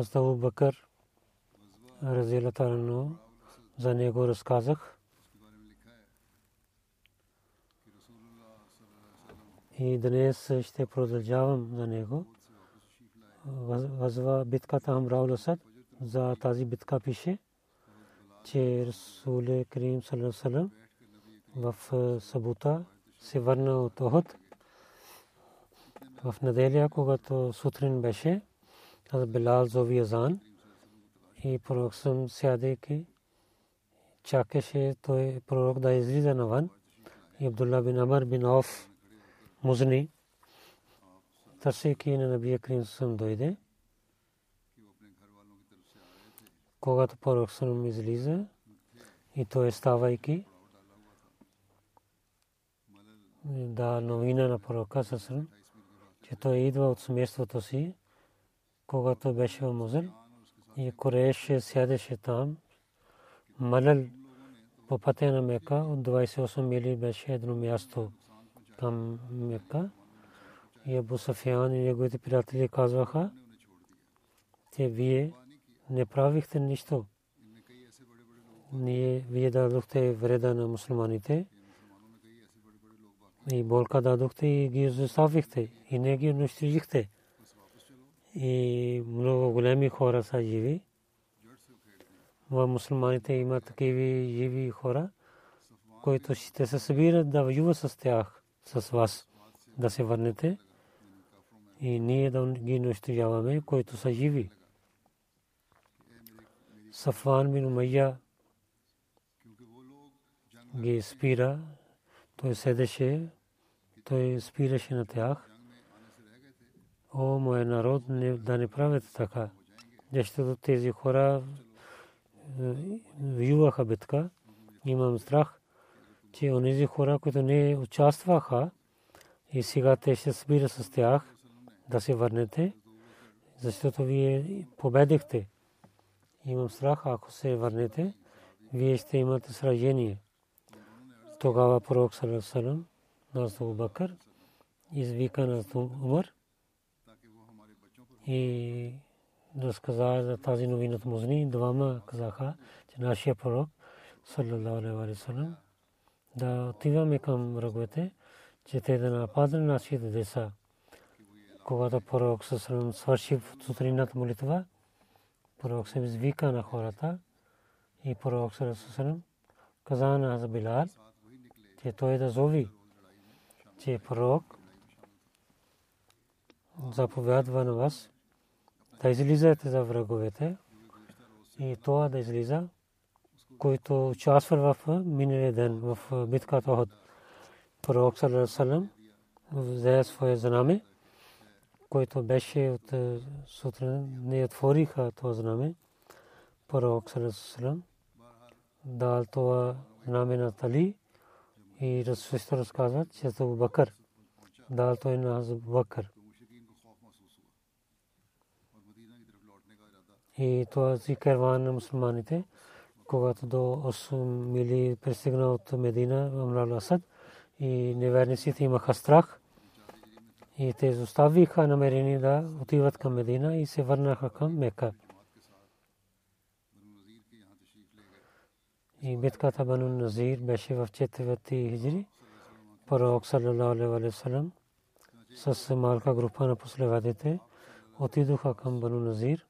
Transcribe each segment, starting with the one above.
Хазрат Абу Бакър разилата анху за него разказах. И днес ще продължавам за него. Възва битката Амраул Асад. За тази битка пише, че Расуле Крим Салам в Сабута се върна от Охот. В неделя, когато сутрин беше, حضرت بلال زووی اذان и пророк съм сядайки чакаше той пророк да излиза навън и Абдулла бин Амар бин Ауф музни търсейки на Набия Крим съм дойде когато пророк съм излиза и той ставайки да новина на пророка съсрам че той идва от семейството си когато беше в Музъл и Кореш сядеше там. Малал по пътя на Мека от 28 мили беше едно място към Мека. И Абу Сафиян и неговите приятели казваха, че вие не правихте нищо. Ние вие дадохте вреда на мусулманите и болка дадохте и ги заставихте и не ги унищожихте. И много големи хора са живи. В мусулманите има такива живи хора, които ще се събират да воюват с тях, с вас, да се върнете. И ние да ги унищожаваме, които са живи. Сафван бин Умайя ги спира, той седеше, той спираше на тях. О, моя народ, не, да не правят така, защото тези хора е, воюваха битка. Имам страх, че онези хора, които не участваха, и сега те ще спира с тях да се върнете, защото вие победихте. Имам страх, ако се върнете, вие ще имате сражение. Тогава пророк Салам, нас Бакър, извика на Умар и разказа за тази новина от Музни. Двама казаха, че нашия пророк, саллалаху да отиваме към враговете, че те на хората и пророк Салам каза на Билал, че той да зови, че пророк вас да излизате за враговете и това да излиза, който участва в миналия ден в битката от пророк Салам взе свое знаме, който беше от сутрин, не отвориха това знаме. Пророк Салам дал това знаме на Тали и разсъщо разказват, че Бакър дал той на Бакър. и този карван на мусулманите, когато до 8 мили пристигна от Медина, Амрал Асад, и неверниците имаха страх. И те изоставиха намерение да отиват към Медина и се върнаха към Мека. И битката Бану Назир беше в 4 хиджри. Пророк саллалаху алейхи салам с малка група на последователите отидоха към Бану Назир.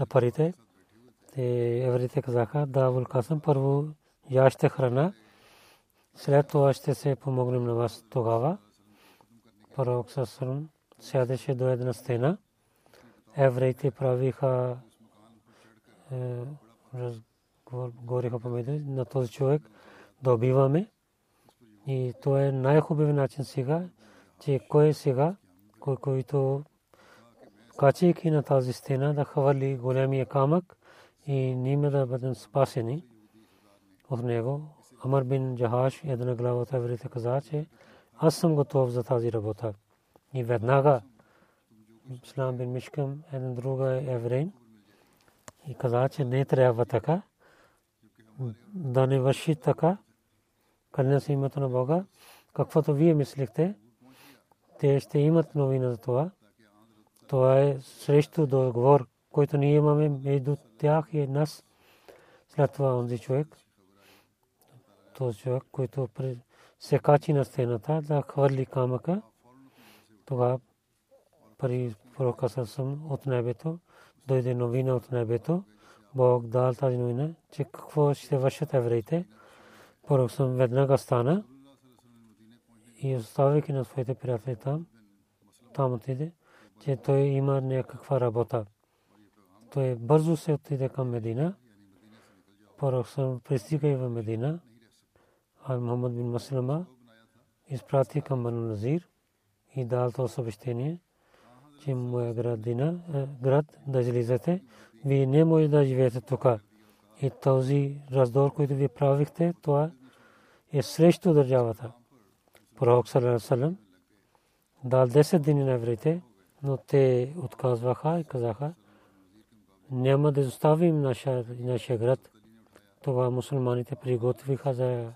за парите. Те евреите казаха, да, Вулкасъм, първо я ще храна, след това ще се помогнем на вас тогава. Пророк Сасалам сядеше до една стена. Евреите правиха е, говориха помежду на този човек да убиваме. И то е най-хубавият начин сега, че кой е сега, кой който качейки на тази стена да хвърли големия камък и ниме да бъдем спасени от него. Амар бин Джахаш, една глава от евреите каза, че аз съм готов за тази работа. И веднага Ислам бин Мишкам, един друга еврейн, и каза, че не трябва така, да не върши така, кълня се името на Бога, каквото вие мислихте, те ще имат новина за това. Това е срещу договор, който ние имаме между тях и нас. След това онзи човек, този човек, който се качи на стената да хвърли камъка, тогава при пророка съм от небето, дойде новина от небето, Бог дал тази новина, че какво ще вършат евреите. Пророк съм веднага стана и оставяйки на своите приятели там, там отиде, че той има някаква работа. Той бързо се отиде към Медина. Пророк съм пристига в Медина. А Мухаммад бин Маслама изпрати към Бану Назир и дал то съобщение, че моя градина, град да излизате, вие не може да живеете тук. И този раздор, който ви правихте, това е срещу държавата. Пророк Салам дал 10 дни на евреите, но те отказваха и казаха, няма да оставим нашия град. Това мусулманите приготвиха за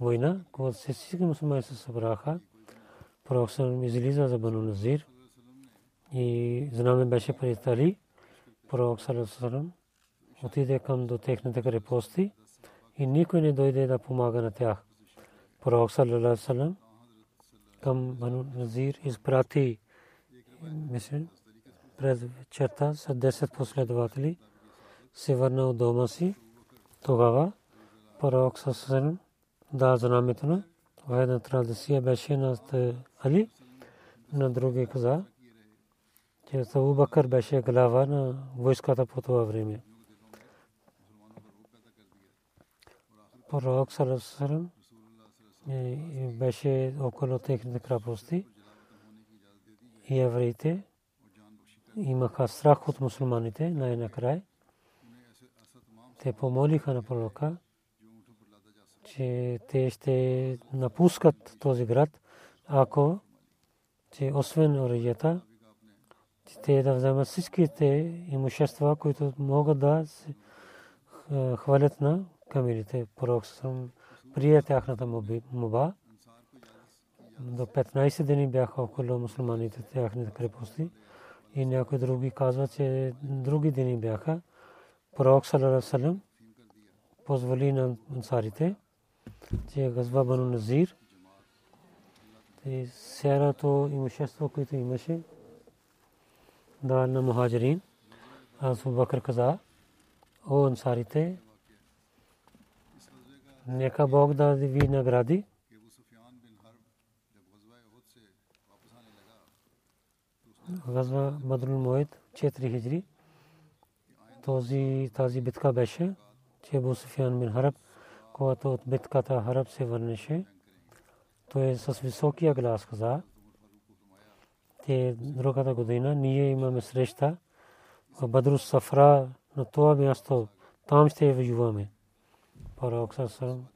война, когато се всички мусулмани се събраха. Пророк излиза за Бану Назир и знаме беше приятели. Пророк Салам отиде към до техните крепости и никой не дойде да помага на тях. Пророк Салам към Бану Назир изпрати мисъл през черта с 10 последователи се върна от дома си. Тогава пророк Салам да знамето на това една традиция беше на Али, на други каза, че Абу Бакър беше глава на войската по това време. Пророк Салам беше около техните крепости и евреите имаха страх от мусулманите най-накрая. Те помолиха на пророка, че те ще напускат този град, ако че освен оръжията, те да вземат всичките имущества, които могат да хвалят на камилите. Пророк прие тяхната моба. До 15 дни бяха около мусулманите тяхните крепости. И някои други казват, че други дни бяха. Пророк Салам позволи на ансарите, че газва Бану Назир и серато имущество, което имаше, да на мухаджирин. Аз Бакър каза, о ансарите, нека Бог да ви награди. Газва Бадрул Моед 4 хиджри. Този, тази битка беше, че Абу Суфян бин Хараб, когато от битката Хараб се върнеше, той с високия глас каза, те другата година ние имаме среща в Бадру Сафра на това място, там ще воюваме. Пророк Сасалам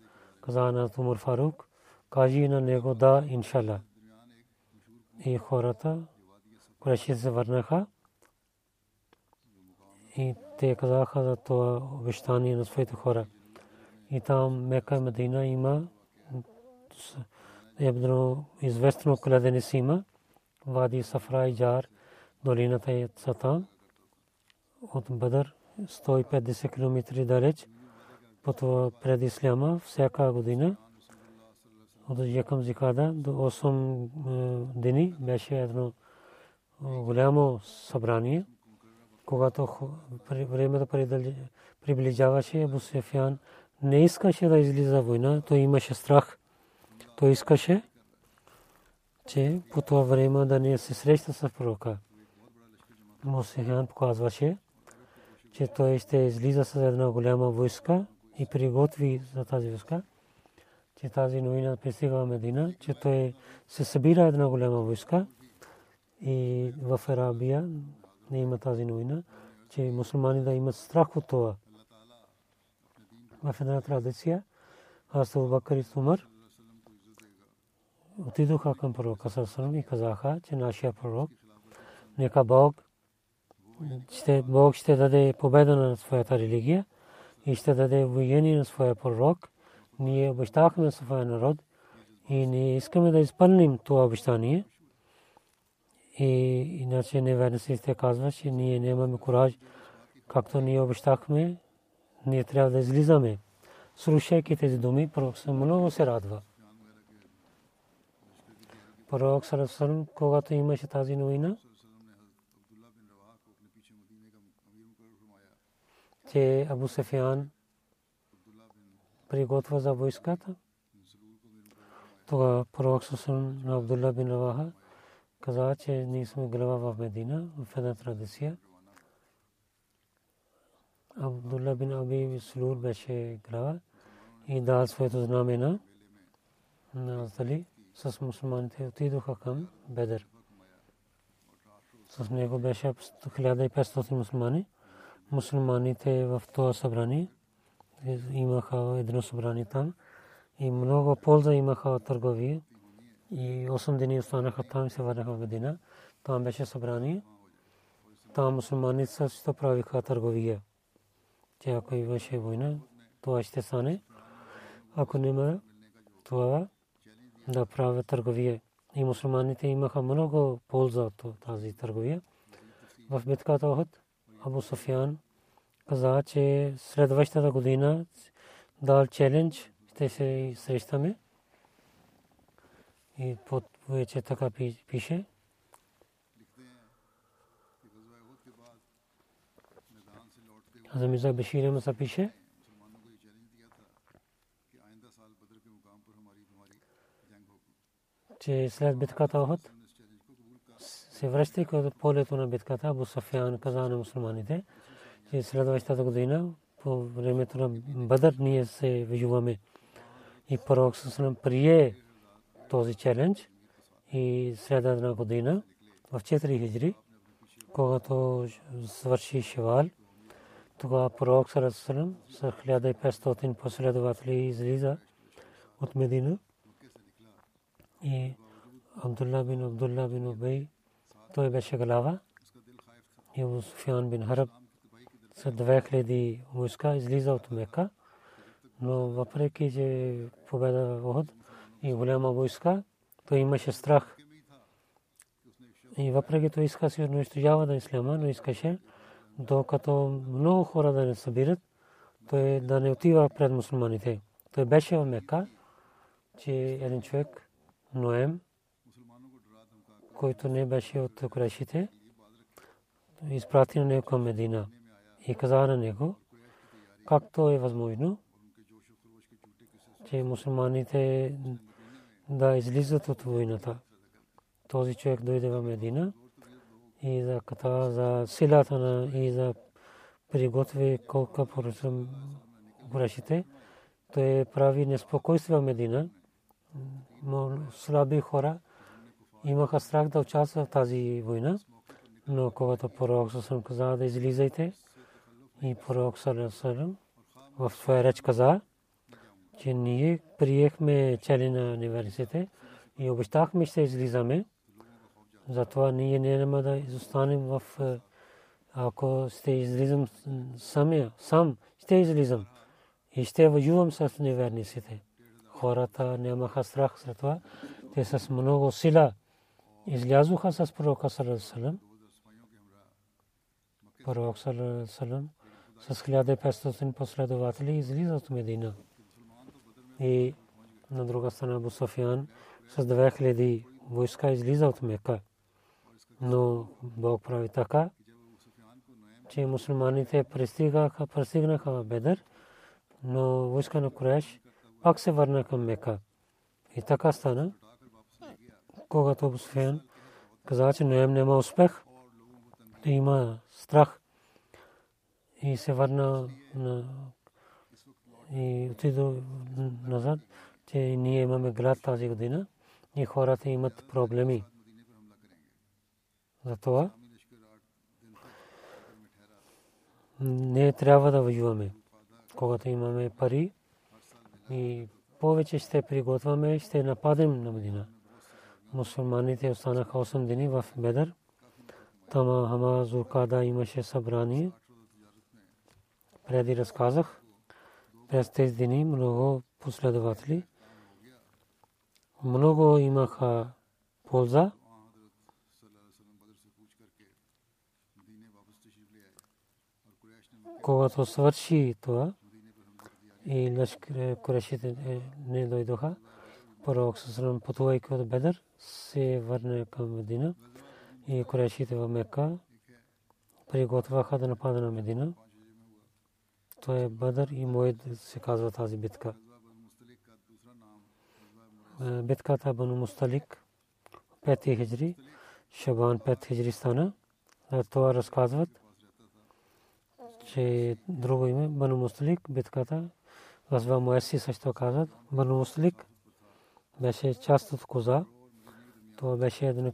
каза на Тумур Фарук, кажи на него да, иншалла. И хората, Кураши се върнаха и те казаха за това обещание на своите хора. И там Мека и Медина има едно известно кладенец има, Вади Сафра и Джар, долината е там, от Бадър, 150 км далеч, потова пред Исляма, всяка година, от Якам Зикада до 8 дни беше едно голямо събрание. Когато времето приближаваше, Абу Сефян не искаше да излиза война, той имаше страх. Той искаше, че по това време да не се среща с пророка. Мусихян показваше, че той ще излиза с една голяма войска и приготви за тази войска, че тази новина пристига в Медина, че той се събира една голяма войска и в Арабия не има тази новина, че мусулмани да имат страх от това. В една традиция, аз Бакър и Умар отидоха към пророка Сасалам и казаха, че нашия пророк, нека Бог ще, Бог ще даде победа на своята религия и ще даде воение на своя пророк. Ние обещахме своя народ и не искаме да изпълним това обещание. И иначе неверниците казват, че ние нямаме кураж, както ние обещахме, ние трябва да излизаме. Слушайки тези думи, пророк много се радва. Пророк Сарасалам, когато имаше тази новина, че Абу Сефиан приготвя за войската. Тогава пророк Сарасалам на Абдулла бин Раваха каза, че ние сме глава в Медина, в една традиция. Абдулла бин Аби Слур беше глава и дал своето знамена на Аздали с мусулманите отидоха към Бедер. С него беше 1500 мусулмани. Мусулманите в това събрание имаха едно събрание там и много полза имаха от търговия. И 8 дни останаха там и се върнаха в Медина. Там беше събрание. Там мусулманите също правиха търговия. Че ако имаше война, това ще стане. Ако няма, това да правят търговия. И мусулманите имаха много полза от тази търговия. В битката Охот Абу Софиан каза, че следващата година дал челендж, ще се срещаме. И под вече така пише. Азамиза Бешир Маса пише. че след битката Охот се връщайки от полето на битката, Абу Софиан каза на мусулманите, че следващата година по времето на Бадър ние се вижуваме. И пророк Сусалам прие този челендж и след една година в 4 хиджри, когато свърши Шевал, тогава пророк Сусалам с 1500 последователи излиза от Медина и Абдулла бин Абдулла бин Убей, той беше глава. И Абу Суфян бин Хараб с 2000 войска излиза от Мека. Но въпреки, че победа в Охот и голяма войска, той имаше страх. И въпреки това иска си унищожава да исляма, но искаше, докато много хора да не събират, той да не отива пред мусулманите. Той беше в Мека, че един човек Ноем, който не беше от Курешите, изпрати на него към Медина и каза на него, както е възможно, че мусулманите да излизат от войната. този човек дойде в Медина и за ката за силата на и за приготви колко поръчам грешите. Той прави неспокойство в Медина. Слаби хора имаха страх да участват в тази война. Но когато пророк Сасам каза да излизайте и пророк Сасам в своя реч каза, че ние приехме цели на университет и обещахме, ще излизаме. Затова ние няма да изостанем в ако ще излизам самия, сам ще излизам и ще воювам с неверниците. Хората нямаха страх за това. Те с много сила излязоха с пророка Салам. Пророк Салам с 1500 последователи излизат от Медина. И на друга страна Абу Софиан с 2000 войска излиза от Мека. Но Бог прави така, че мусулманите пристигаха, пристигнаха в Бедър, но войска на Куреш пак се върна към Мека. И така стана, когато Абу Суфиан каза, че Ноем няма успех, има страх и се върна на и отида назад, че ние имаме глад тази година и хората имат проблеми. Затова не трябва да воюваме. Когато имаме пари и повече ще приготвяме, ще нападем на Медина. Мусулманите останаха 8 дни в Бедър. Там Хама Зуркада имаше събрание. Преди разказах. През тези дни много последователи. Много имаха полза. Когато свърши това и Курешите не дойдоха, пророк Сасрам пътувайки от Бедър, се върна към Медина и Курешите в Мека приготвяха да нападат на Медина. Това е Бадър и Моед се казва тази битка. Е, битката Бану Мусталик 5 хиджри, Шабан 5 хиджри стана. Това разказват, че друго име Бану Мусталик битката Газва Муеси също казват. Бану Мусталик беше част от коза. Това беше един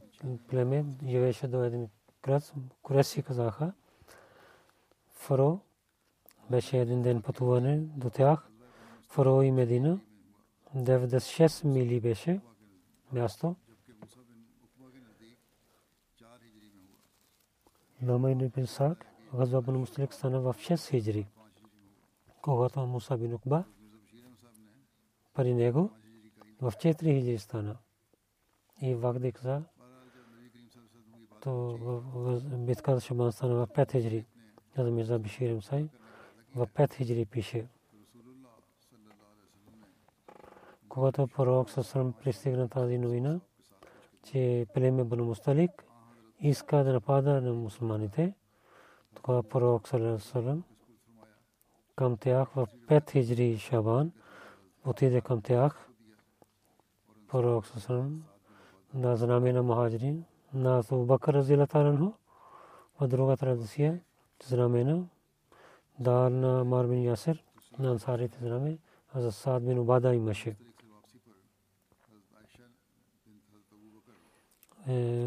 племе, живееше до един град. Куреси казаха. Фаро беше един ден пътуване до тях. Фаро и Медина. 96 мили беше място. Намайн бин Сак, Газва бин Мусталик стана в 6 хиджри. Когато Муса бин Укба, пари него, в 4 хиджри стана. И Вагди каза, то битката Шабан стана в 5 хиджри. Каза Мирза Бишир Мсай, в 5 хиджри пише. Когато пророк Сасрам пристигна тази новина, че племе Бану Мусталик иска да напада на мусулманите, тогава пророк Сасрам към тях в 5 хиджри Шабан отиде към тях пророк Сасрам на знаме на мухаджирин на Абу Бакр разилатаранху в друга традиция знамена дар на Марбин Ясер на ансарите знаме за Саад бин Убада имаше.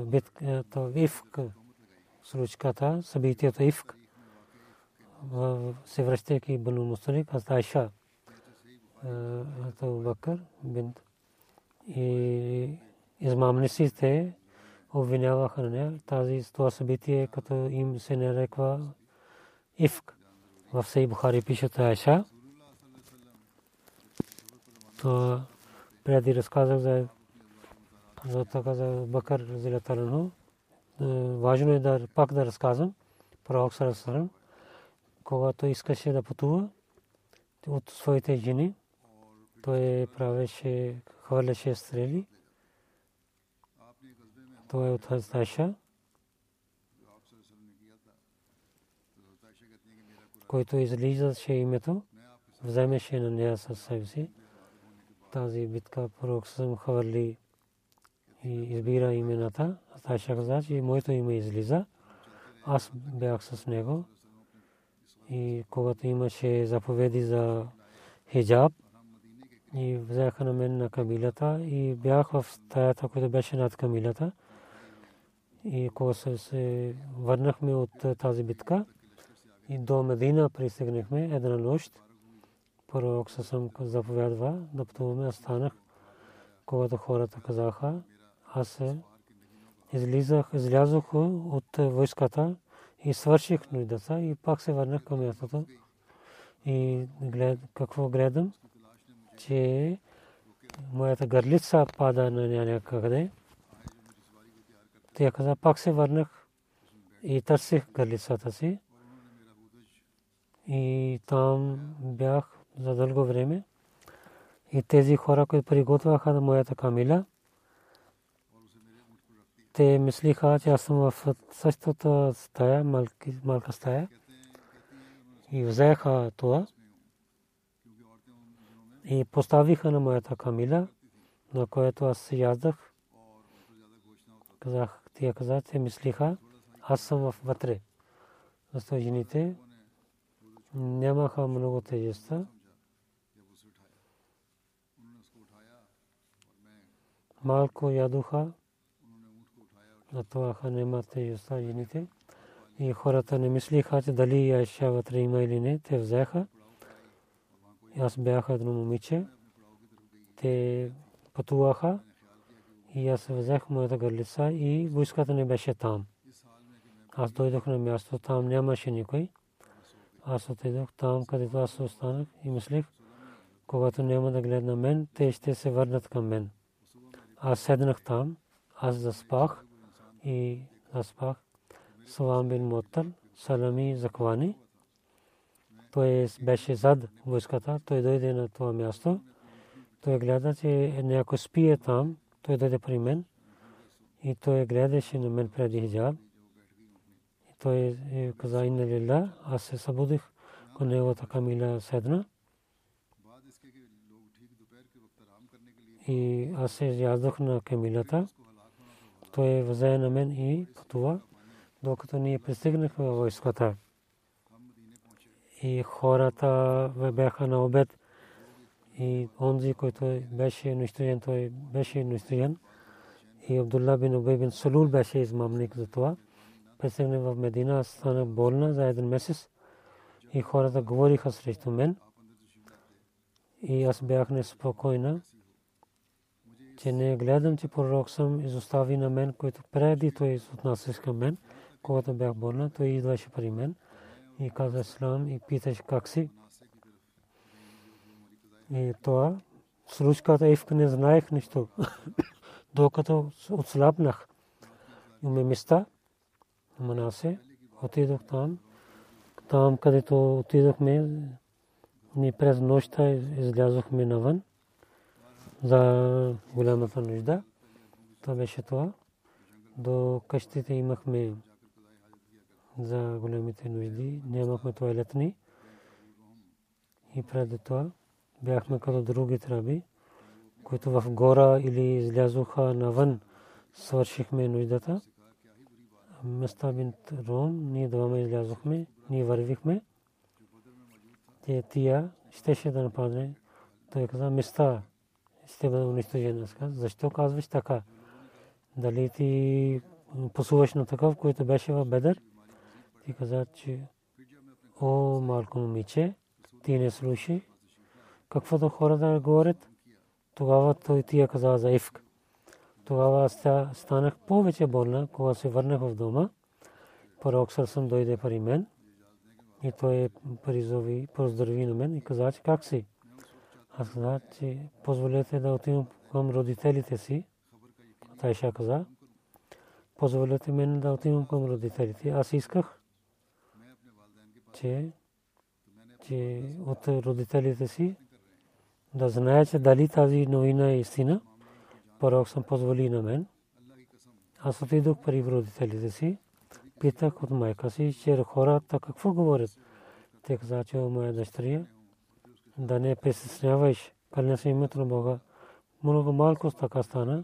битката Ифк, случката, събитието Ифк, се връщайки Бану Мусталик, аз Айша, Абу Бакър, бинт. И измамниците обвиняваха на нея. Тази това събитие, като им се нареква Ифк. В Сей Бухари пишат Айша. То преди разказах за за така за Бакър Зилатарано. Важно е да пак да разказвам. Пророк Сарасарам, когато искаше да пътува от своите жени, той правеше, хвърляше стрели. Той е от Хазтайша, който излизаше името, вземеше на нея със себе си. Тази битка пророк съм хвърли и избира имената. Айша каза, че моето име излиза. Аз бях с него. И когато имаше заповеди за хиджаб, и взеха на мен на камилата и бях в стаята, която беше над камилата. И когато се върнахме от тази битка и до Медина пристигнахме една нощ, пророк съм заповядва да пътуваме, аз станах, когато хората казаха, аз излизах, излязох от войската и свърших нуждата и пак се върнах към мястото. И глед, какво гледам? че моята гърлица пада на някъде. Тя каза, пак се върнах и търсих гърлицата си. И там бях за дълго време. И тези хора, които приготвяха на моята камила, те мислиха, че аз съм в същата стая, малка стая. И взеха това и поставиха на моята камила, на което аз се яздах. Казах, тия каза, те мислиха, аз съм вътре. Защото жените нямаха много тежеста. Малко ядоха, затова няма тежеста жените. И хората не мислиха, че дали Айша вътре има или не. Те взеха аз бях едно момиче. Те пътуваха и аз взех моята гърлица и войската не беше там. Аз дойдох на място, там нямаше никой. Аз отидох там, където аз останах и мислих, когато няма да гледат на мен, те ще се върнат към мен. Аз седнах там, аз заспах и заспах. Салам бин Мотър, салами заклани. Той беше зад войската, той дойде на това място. Той гледа, че някой спие там. Той дойде при мен. И той гледаше на мен преди хиджаб. Той каза, инна лилла, аз се събудих, към неговата камила седна. И аз се яздох на камилата. Той взе на мен и пътува, докато ние пристигнахме във войската и хората бяха на обед. И онзи, който беше унищожен, той беше унищожен. И Абдулла бин Убей бин Салул беше измамник за това. Пристигне в Медина, стана болна за един месец. И хората говориха срещу мен. И аз бях неспокойна, че не гледам, че пророк съм изостави на мен, който преди той отнасяше към мен, когато бях болна, той идваше при мен и каза Ислам и питаш как си. И това случката Ивк не знаех нищо. Докато отслабнах. Имаме места. Манасе. Отидох там. Там, където отидохме, ни през нощта излязохме навън за голямата нужда. Това беше това. До къщите имахме за големите нужди. Нямахме туалетни. И преди това бяхме като други траби, които в гора или излязоха навън, свършихме нуждата. Места бин Ром, ние двама излязохме, ние вървихме. Те тия щеше да нападне. Той каза, места ще бъде унищожена. Защо казваш така? Дали ти посуваш на такъв, който беше в Бедър? Ти каза, че о, малко момиче, ти не слушай. Каквото хората говорят, тогава той ти я каза за ифк. Тогава станах повече болна, когато се върнах в дома. Пророк съм дойде при мен и той призови, поздрави на мен и каза, че как си? Аз казах, че позволете да отидем към родителите си. Тайша каза, позволете мен да отидем към родителите. Аз исках че, че от родителите си да знае, че дали тази новина е истина. Пророк съм позволи на мен. Аз отидох при родителите си. Питах от майка си, че хората какво говорят. Те каза, че моя дъщеря, да не притесняваш, кълня се името на Бога. Много малко така стана,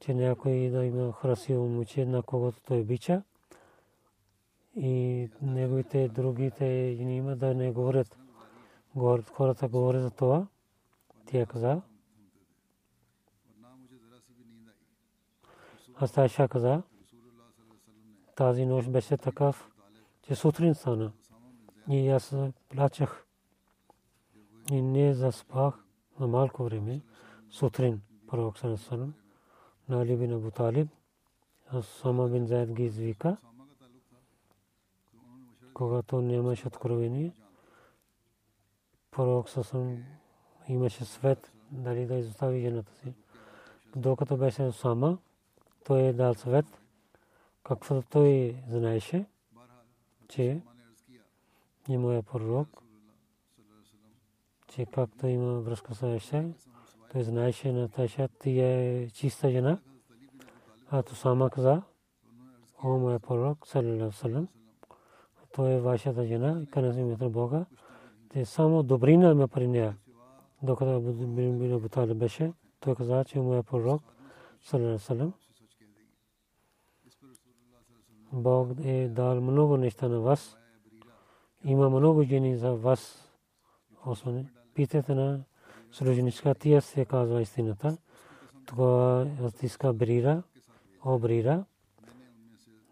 че някой да има красиво момиче, на когото той обича. И неговите другите има да не говорят. Хората говорят за това. Тя каза. Аз Айша каза, тази нощ беше такъв, че сутрин стана. И аз плачах. И не заспах на малко време. Сутрин, пророк Салесалам, на Али бин Абу Талиб, Сама бин Зайд ги извика, когато нямаше откровение. Пророк Салесалам имаше свет, дали да изостави жената си. Докато беше сама, той е дал свет, каквото той знаеше, че и моя пророк, че както има връзка с Айша, той знаеше на Тайша, ти е чиста жена. А то сама каза, о моя пророк, салалаху салам, той е вашата жена, къде името Бога. Те само добрина има при нея. Докато бин Абу Талиб беше, той каза, че моя пророк, салалаху салам, Бог е дал много неща на вас. Има много жени за вас. Освен питате на Сружничка, тия се казва истината. Това иска Брира, о Брира.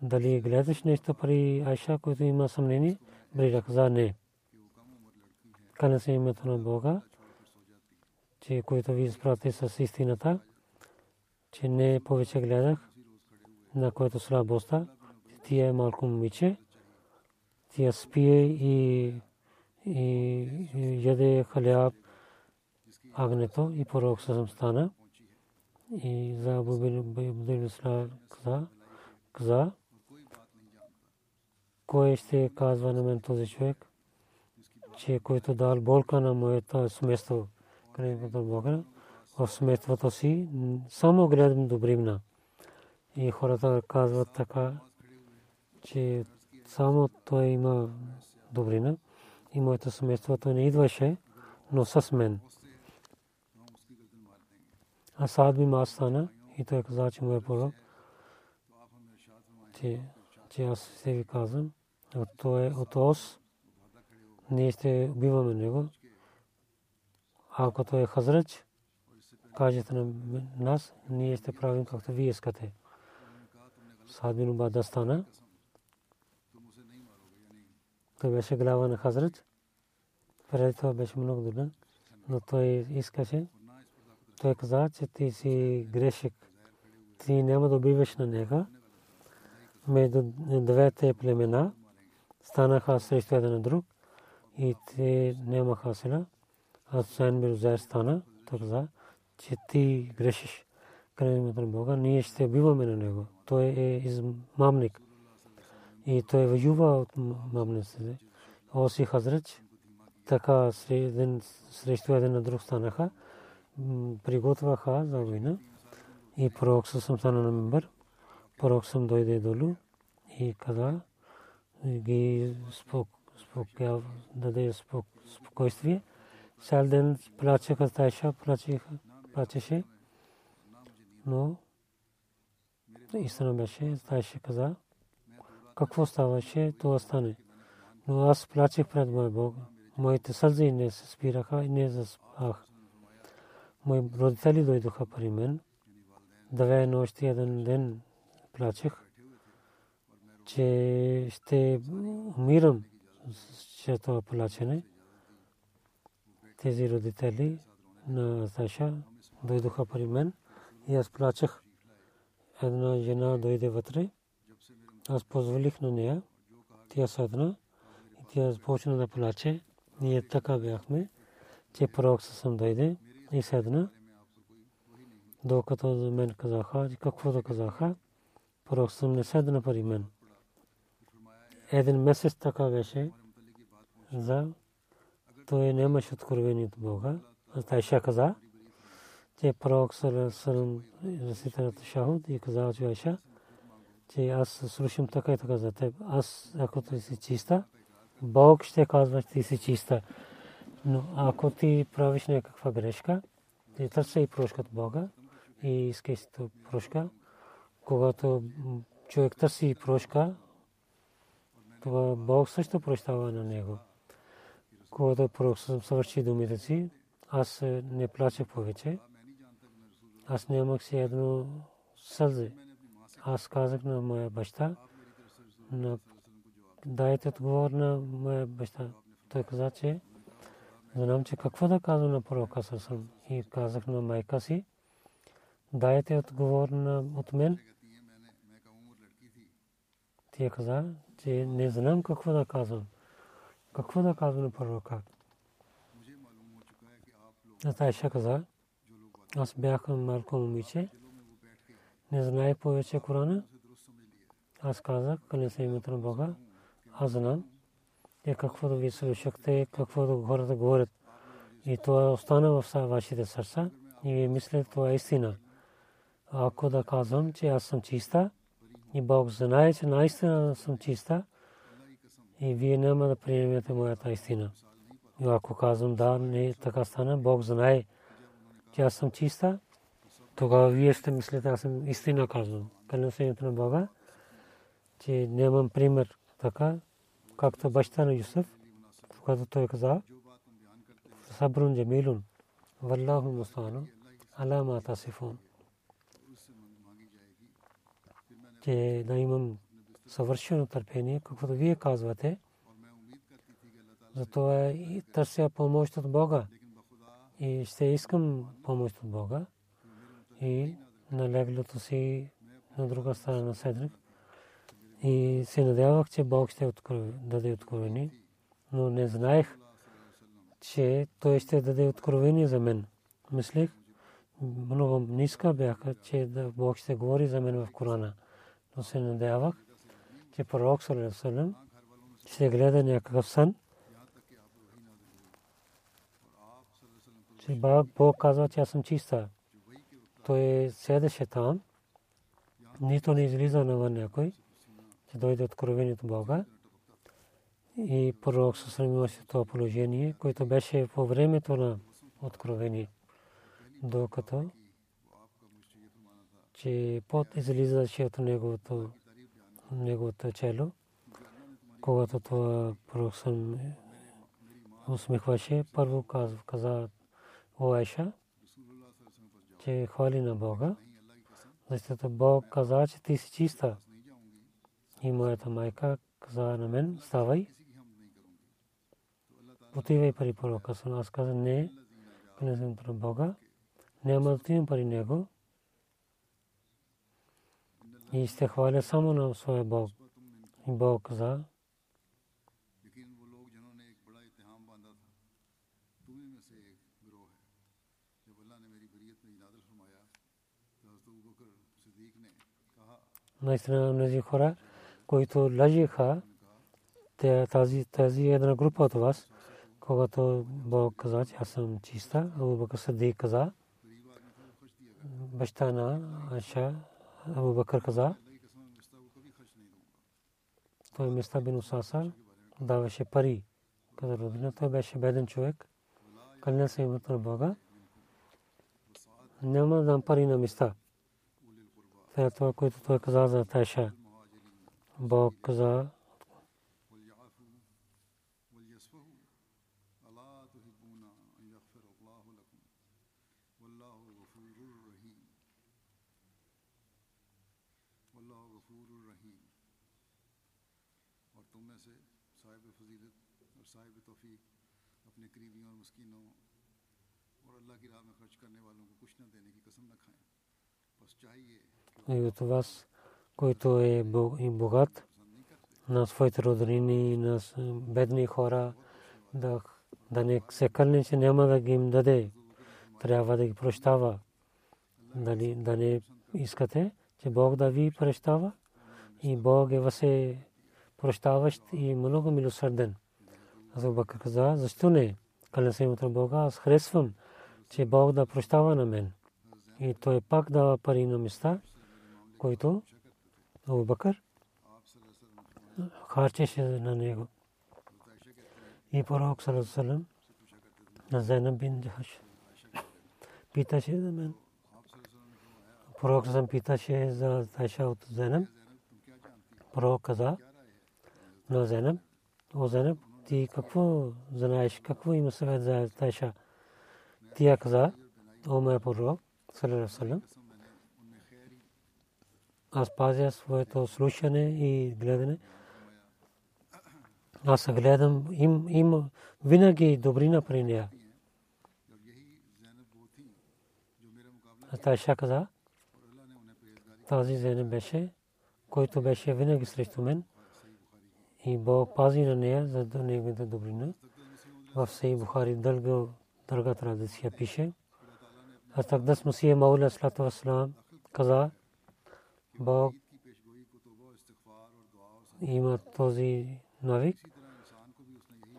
Дали гледаш нещо при Айша, който има съмнение? Брира каза не. Кане се името на Бога, че който ви изпрати с истината, че не повече гледах, на който слабостта, тия е малко момиче, тя спие и, яде халяб агнето и пророк съм стана. И за Абу Бин каза, каза, кой ще казва на мен този човек, че който дал болка на моето семейство, където Бога, в семейството си, само гледам добрина. И хората казват така, че само той има добрина и моето семейство той не идваше, но с мен. А Саад би Мас стана и той каза, че му е пророк, че, че аз се ви казвам, от ос, ние ще убиваме него. Ако той е хазрач, кажете на нас, ние ще правим както вие искате. Саад бин Убада стана, той беше глава на Хазрат. Преди това беше много добър. Но той искаше. Той каза, че ти си грешик. Ти няма да убиваш на него. Между двете племена станаха срещу един друг. И те нямаха сила. Аз Сайн Бирузер стана. Той каза, че ти грешиш. Край на Бога. Ние ще убиваме на него. Той е измамник и той воюва от мамниците. Оси Хазрач, така срещу един на друг станаха, приготвяха за война и пророк съм стана на мембър. Пророк съм дойде долу и каза, ги даде спокойствие. Цял ден плачеха, Тайша плачеше, но истина беше, Тайша каза, какво ставаше, това стане. Но аз плачех пред моя Бог. Моите сълзи не се спираха и не заспах. Мои родители дойдоха при мен. Две нощи, един ден плачех, че ще умирам с това плачене. Тези родители на Саша дойдоха при мен и аз плачех. Една жена дойде вътре. Аз позволих на нея. Тя седна и тя започна да плаче. Ние така бяхме, че пророк съм дойде и седна. Докато за мен казаха, какво да казаха, пророк съм не седна при мен. Един месец така беше за той нямаше откровение от Бога. Аз Тайша каза, че пророк Салам Раситарат Шахуд и каза, че Айша, че аз слушам така и така за теб. Аз, ако ти си чиста, Бог ще казва, че ти си чиста. Но ако ти правиш някаква грешка, ти търси и прошка от Бога и искайки прошка. Когато човек търси прошка, това Бог също прощава на него. Когато пророк съвърши думите си, аз не плачех повече. Аз нямах си едно сълзе. Аз казах на моя баща, на дайте отговор на моя баща. Той каза, че знам, че какво да казвам на пророка Сърсъм. И казах на майка си, дайте отговор на, от мен. Тя каза, че не знам какво да казвам. Какво да казвам на пророка? Натайша каза, аз бях малко момиче, не знаех повече Корана. Аз казах, къде се името на Бога, аз знам, и каквото ви слушахте, каквото хората говорят. И това остана в вашите сърца и мислите, това е истина. Ако да казвам, че аз съм чиста, и Бог знае, че наистина съм чиста, и вие няма да приемете моята истина. И ако казвам да, не така стана, Бог знае, че аз съм чиста, тогава вие ще мислите, аз съм истина казвам. Къде се името на Бога, че нямам пример така, както баща на Юсуф, когато той каза, Сабрун Джамилун, Валлаху Мустану, Алама Тасифун. Че да имам съвършено търпение, каквото вие казвате, затова и търся помощ от Бога. И ще искам помощ от Бога. И на леглото си на друга страна на Седрик. И се надявах, че Бог ще даде откровение. Но не знаех, че Той ще даде откровение за мен. Мислих, много ниска бяха, че Бог ще говори за мен в Корана. Но се надявах, че пророк Салесалем ще гледа някакъв сън. Че Бог казва, че аз съм чиста. Той седеше там. Нито не излиза навън някой че дойде откровението Бога. И пророк се имаше това положение, което беше по времето на откровение. Докато че пот излизаше от неговото, неговото чело, когато това пророк усмихваше, първо каза, каза Оайша, че хвали на Бога, защото Бог каза, че ти си чиста. И моята майка каза на мен, ставай. Отивай пари пророка. Аз казах, не, князем на Бога. Няма да отивам пари него. И ще хваля само на своя Бог. И Бог каза, наистина тези хора, които лъжиха тази, тази една група от вас, когато Бог каза, че аз съм чиста, Абу Бакър Садик каза, баща на Аша, Абу Бакър каза, той места бин Усасар даваше пари. Каза родина, той беше беден човек. Кълня се името на Бога. Няма да дам пари на места. Това е това, което той каза за Тайша. Бог каза, и от вас който е богат на своите роднини, на бедни хора, да, да не се кълне, че няма да ги им даде. Трябва да ги прощава. Дали, да не искате, че Бог да ви прощава и Бог е въсе прощаващ и много милосърден. Аз Бакър каза, защо не? Кълне се името Бога, аз харесвам, че Бог да прощава на мен. И той пак дава пари на места, които Абу Бакър харчеше на него. И пророк Салам на Зайнаб бин Джахаш питаше за мен. Пророк съм питаше за Тайша от Зенем. Пророк каза на Зенем, о Зенем, ти какво знаеш, какво има съвет за Тайша? Тя каза, о моя пророк, салам, аз пазя своето слушане и гледане. Аз гледам, им, им винаги добрина при нея. Тайша каза, тази Зенеб беше, който беше винаги срещу мен и Бог пази на нея за неговата добрина. В Сей Бухари дълга, дълга традиция пише. А Тагдас Масия Мауля Слата Васлам каза, Бог има този навик,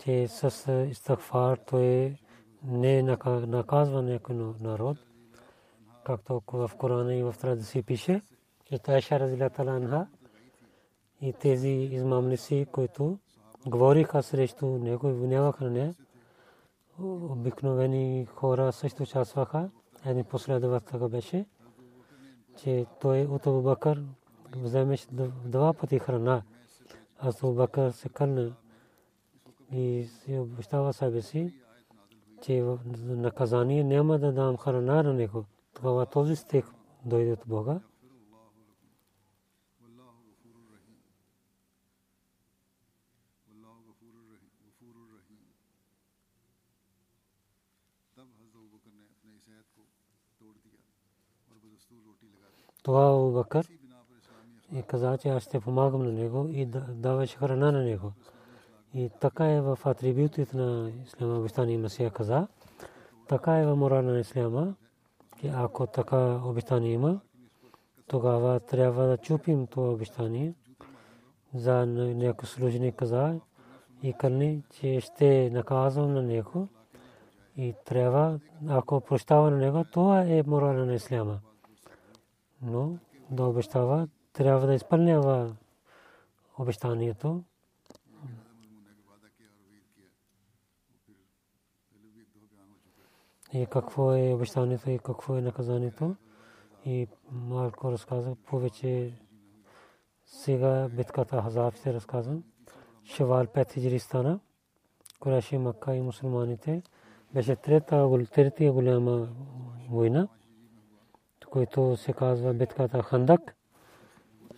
че с истагфар той не наказва някой народ, както в Корана и в традиции пише, че Тайша Разилата Анха и тези измамници, които говориха срещу него и виняваха нея, обикновени хора също участваха. Един последовател беше, че той от Абу Бакър вземеше два пъти храна. Аз Абу Бакър се кърна и се обещава себе си, че наказание няма да дам храна на него. Тогава този стих дойде от Бога. Това Бакър и каза, че аз ще помагам на него и даваше храна на него. И така е в атрибутите на Ислама обещание Масия каза. Така е в морал на Ислама, че ако така обещание има, тогава трябва да чупим това обещание. За някой служеник каза и кърни, че ще наказвам на него. И трябва, ако прощава на него, това е морал на Ислама но да обещава, трябва да изпълнява обещанието. И какво е обещанието и какво е наказанието. И малко разказа повече сега битката Хазаб се разказвам. Шавал 5 хиджри стана. Кураши Макка и мусулманите. Беше трета, голяма война който се казва битката Хандак.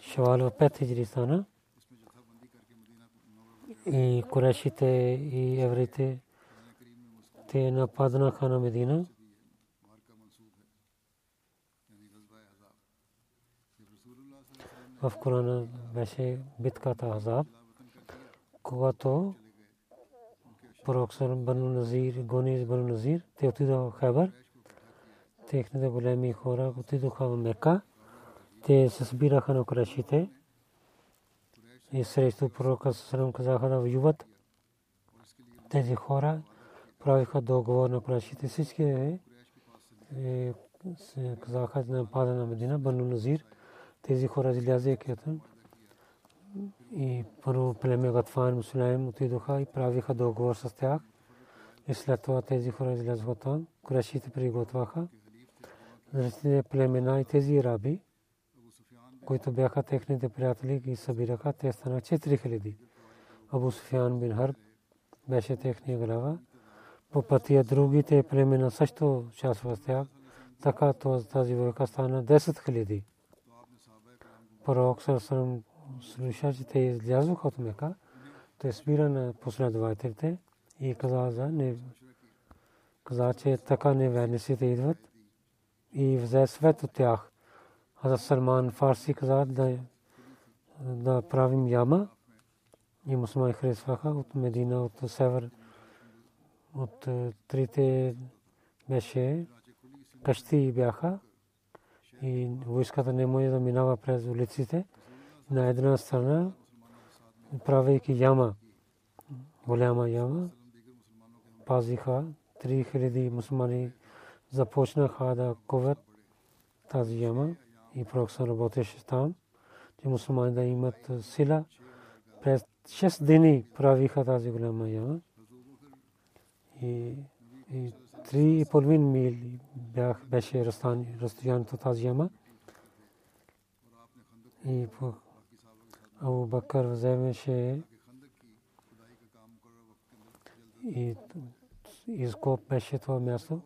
Шавал в 5 хиджри стана. И Курешите и евреите те нападнаха на Медина. В Корана беше битката Азаб, когато пророк Бану Назир, гони Бану Назир, те отидоха в Хайбар техните големи хора отидоха в Мека. Те се събираха на крашите и срещу пророка Сасалам казаха да воюват. Тези хора правиха договор на крашите. Всички е, е, казаха да напада на Медина, Бану Назир. Тези хора излязеха и първо племе Гатфан, мусулмани отидоха и правиха договор с тях. И след това тези хора излязоха там. Курашите приготвяха различните племена и тези раби, които бяха техните приятели и събираха, те станаха 4000. Абу Суфиан бин Харб беше техния глава. По пътя другите племена също участваха с тях. Така тази войка стана 10 000. Пророк Сарасарам слуша, че те излязоха от Мека. Той спира на последователите и каза, че така неверниците идват и взе свет от тях. Хазрат Салман Фарси каза да, да правим яма и мусулмани харесваха от Медина, от север, от е, трите беше къщи бяха и войската не може да минава през улиците. На една страна, правейки яма, голяма яма, пазиха 3000 мусулмани започнаха да коват тази яма и пророкса работеше там, че мусулмани да имат сила. През 6 дни правиха тази голяма яма и, и 3,5 мили бях, беше разстоянието тази яма. И по Абу Бакър вземеше и изкоп беше това място.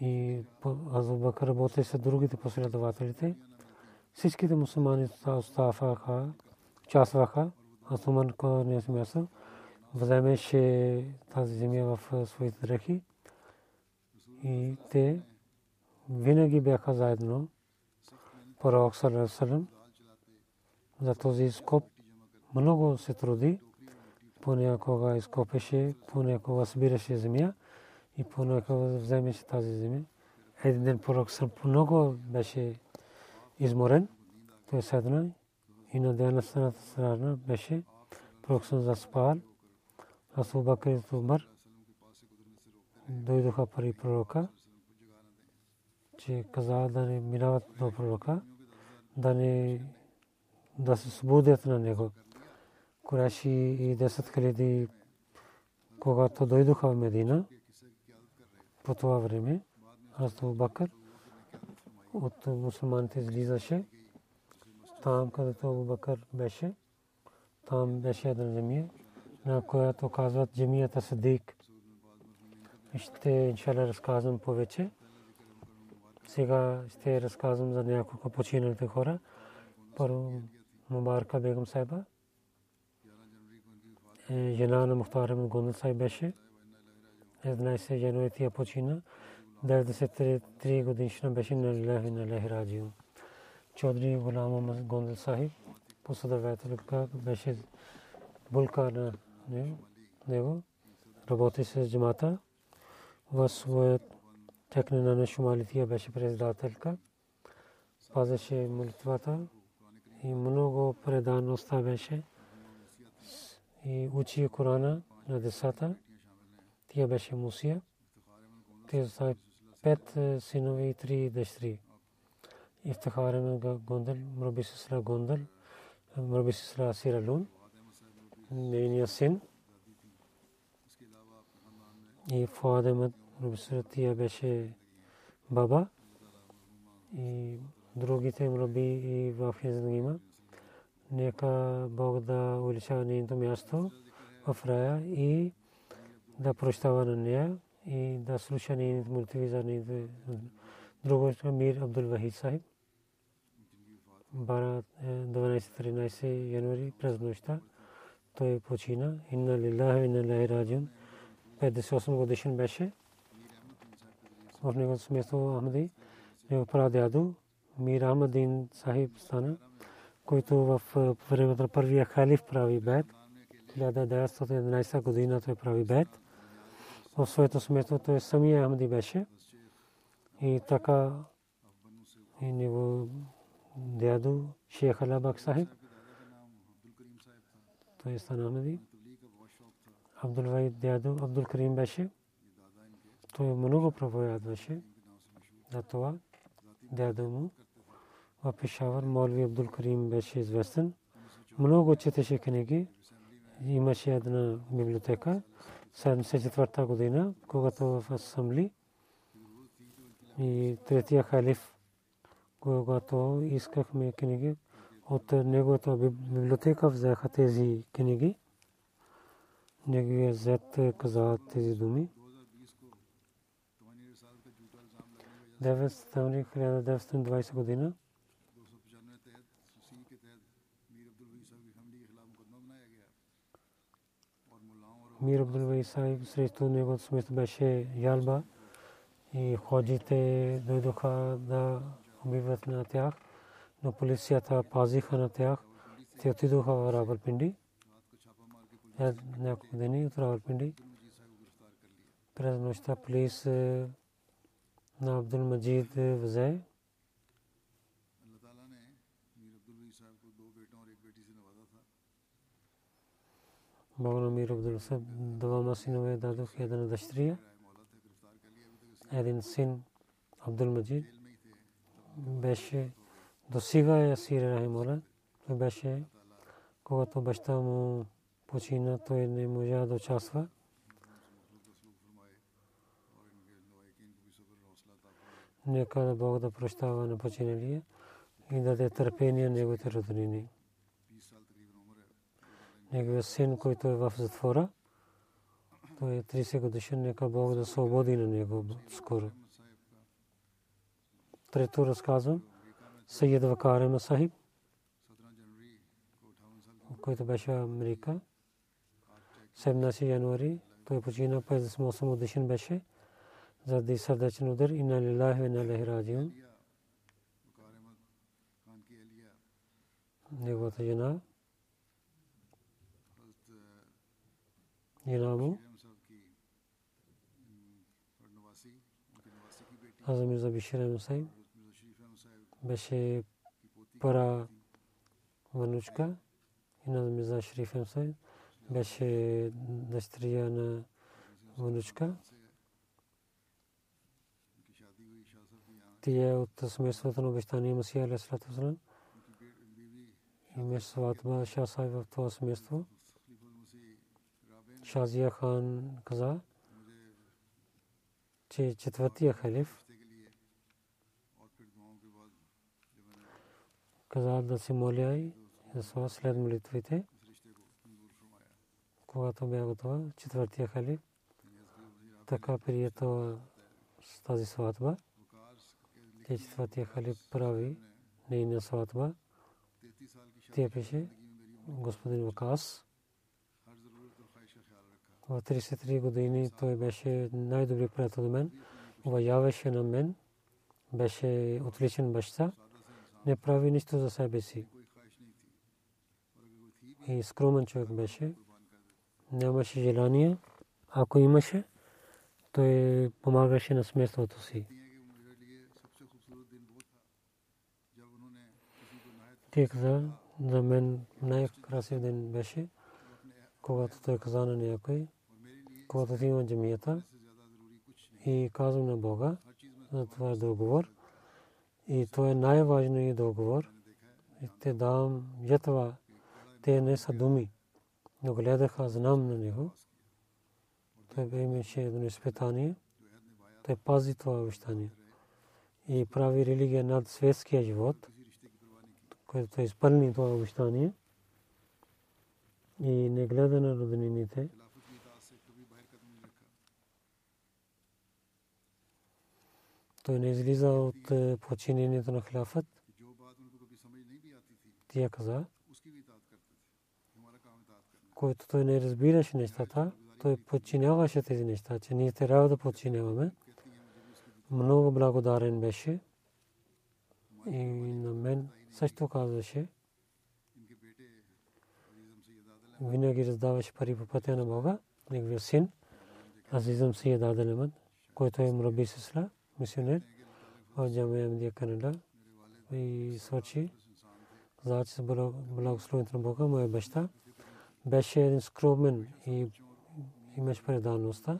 И Абу Бакър работеше с другите последователите. Всичките мусулмани оставаха, участваха. Осман ko не смесо, вземеше тази земя в своите дрехи и те винаги бяха заедно. Пророк Салам за този скоп много се труди. Понякога изкопеше, понякога събираше земя и понякога вземеше тази земя. Един ден пророк много беше изморен. Той седна и на денасната страна беше пророк за спал. Асу Бакр и Умар дойдоха при пророка, че каза да не минават до пророка, да не да се събудят на него. Кураши и 10 хиляди, когато дойдоха в Медина, по това време, Асу Бакър от мусулманите излизаше там, където Бакър беше, там беше една земя, на която казват джемията Садик. Ще, иншалла, разказвам повече. Сега ще разказвам за няколко починалите хора. Първо, Мубарка Бегам Сайба. Е, жена на Мухтар Гондал Сайб беше. 11 януари тя почина. 93 годишна беше на Лахи на Лахи Раджио. Чодри Гулам Гондал Сахиб, последователка беше булка на него. Работи с джамата. В своят текне на Шумали тя беше председателка. Пазеше молитвата и много предаността беше. И учи Корана на децата. Тя беше Мусия. Те са пет е, синове и три дъщери. Ифтахарен Гондъл, Мроби сестра Гондъл, Мроби сестра Сиралун, нейният син. И Фуад Ахмед, Мроби сестра беше баба. И другите мроби и в Язангима. Нека Бог да увеличава нейното място в рая и да прощава на нея и да слуша нейните молитви за нейните другото Мир Абдул Вахид Сахиб. 12-13 януари през нощта той почина. Инна лилахи инна лахи раджун. 58 годишен беше. В него сместо Ахмади, него прадядо, Мир Ахмадин Сахиб стана, който в времето на първия халиф прави бед. 1911 година той прави бед. В своето сместо той самия Ахмади беше. И така и него дядо Шейх Алабак Сахиб. Той стана Ахмади. Абдул Ваид дядо Абдул Карим беше. Той много проповядваше. За това дядо му в Пешавър Молви Абдул Карим беше известен. Много четеше книги. Имаше една библиотека. 74-та година, когато в Асамбли и третия халиф когато искахме книги, от неговата библиотека взеха тези книги. Неговия зет каза тези думи. 9 септември 1920 година Мир Абдул Исаиб срещу него смисъл беше ялба и ходите дойдоха да убиват на тях, но полицията пазиха на тях. Те отидоха в Равалпинди. Няколко дни от Равалпинди. През нощта полис на Абдул Маджид взе. Мир Абдул Саб двама синове дадох една дъщеря. Един син Абдул Маджид беше до сега е Асир Рахимула. Той беше, когато баща му почина, той не можа да участва. Нека да Бог да прощава на починалия и даде търпение на неговите роднини. Неговият син, който е в затвора, той е 30 годишен, нека Бог да свободи на него скоро. Трето разказвам, Съйед Вакарема Сахиб, който беше в Америка, 17 януари, той почина 58 годишен беше, заради сърдечен удар и на лилахи и на лехи раджиун. Неговата жена, Hazrat Mirza Bashir Ahmed Sahib беше пара внучка и на Мирза Ahmed Sahib беше дъщеря на внучка. Е от семейството на обещания Масия Алейхиссалату Вассалам. Имаше сватба Шah Сахиб в това семейство. Шазия хан каза, че четвъртия халиф каза да се моля и за след молитвите. Когато бях готова, четвъртия халиф, така прието с тази сватба. Те четвъртия халиф прави нейна сватба. Тя пише господин Вакас. В 33 години той беше най-добри приятел на мен. Уважаваше на мен. Беше отличен баща не прави нищо за себе си. И скромен човек беше. Нямаше желание. Ако имаше, той помагаше на смеството си. Те каза, за мен най-красив ден беше, когато той каза на някой, ти има джамията и казвам на Бога, за това е договор. И това е най-важният договор. И те давам ятва. Те не са думи. Но гледаха, знам на него. Той бе имаше едно изпитание. Той пази това обещание. И прави религия над светския живот, който той изпълни това обещание. И не гледа на роднините. Той не излиза от е, подчинението на хляфът. Тя каза, който той не разбираше нещата, той подчиняваше тези неща, че ние трябва да подчиняваме. Много благодарен беше и на мен също казваше, винаги раздаваше пари по пътя на Бога, неговия син, Азизъм си е даден който е мраби сестра мисионер в Джамия Мдия Канада и Сочи. За че благословението на Бога, моя баща беше един скромен и имаш предаността.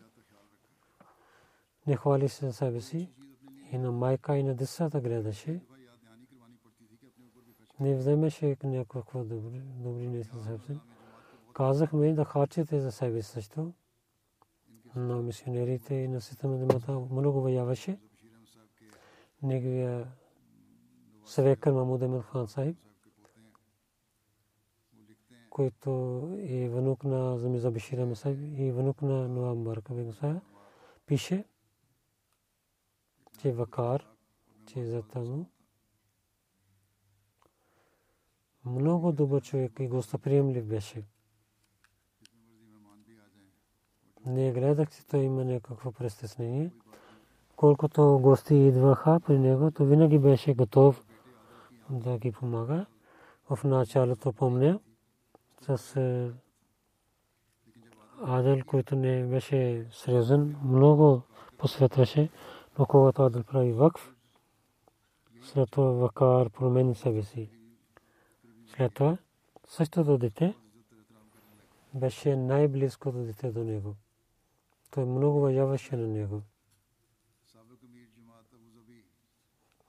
Не хвали се за себе си и на майка и на децата гледаше. Не вземеше някакво добри неща за себе си. Казахме да харчите за себе си също на мисионерите и на системата много вояваше. Неговия съвекър Мамуд Емел Хан Сахиб, който е внук на Замиза Башира Масайб и внук на Нуа Мбарка Бегусая, пише, че Вакар, че за му много добър човек и гостоприемлив беше. Не гледах, че той има някакво престеснение. Колкото гости идваха при него, то винаги беше готов да ги помага. В началото помня с е, Адел, който не беше сериозен, много посветваше, но когато Адел прави вакф, след това Вакар промени себе си. След това същото дете беше най-близкото дете до него. Той много уважаваше на него.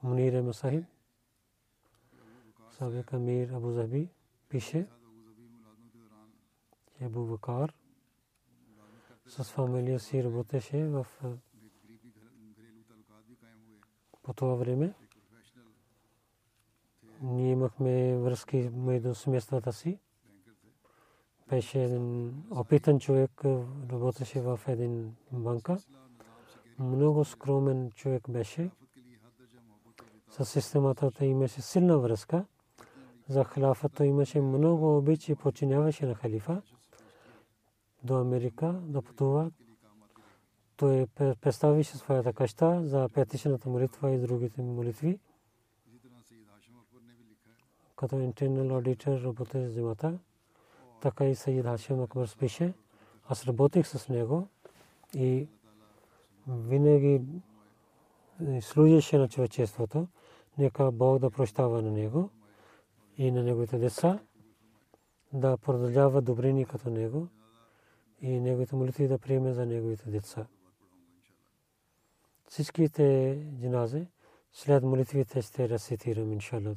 Мунир Масахиб, Сабек Амир Абу Заби пише, че Абу Бакар с фамилия си работеше в по това време. ние имахме връзки между семействата си. Беше един опитан човек, работеше в един банка. Много скромен човек беше. С системата имаше силна връзка. За халафата имаше много обичи и подчиняваше на халифа. До Америка да пътува. Той представише своята къща за петичната молитва и другите молитви. Като интернал аудитор работеше за джамата. Така и Сайид Хашим Акбар спише. Аз работих с него и винаги служеше на човечеството. Нека Бог да прощава на него и на неговите деца, да продължава добрини като него и неговите молитви да приеме за неговите деца. Всичките джинази след молитвите ще рецитирам, иншаллах.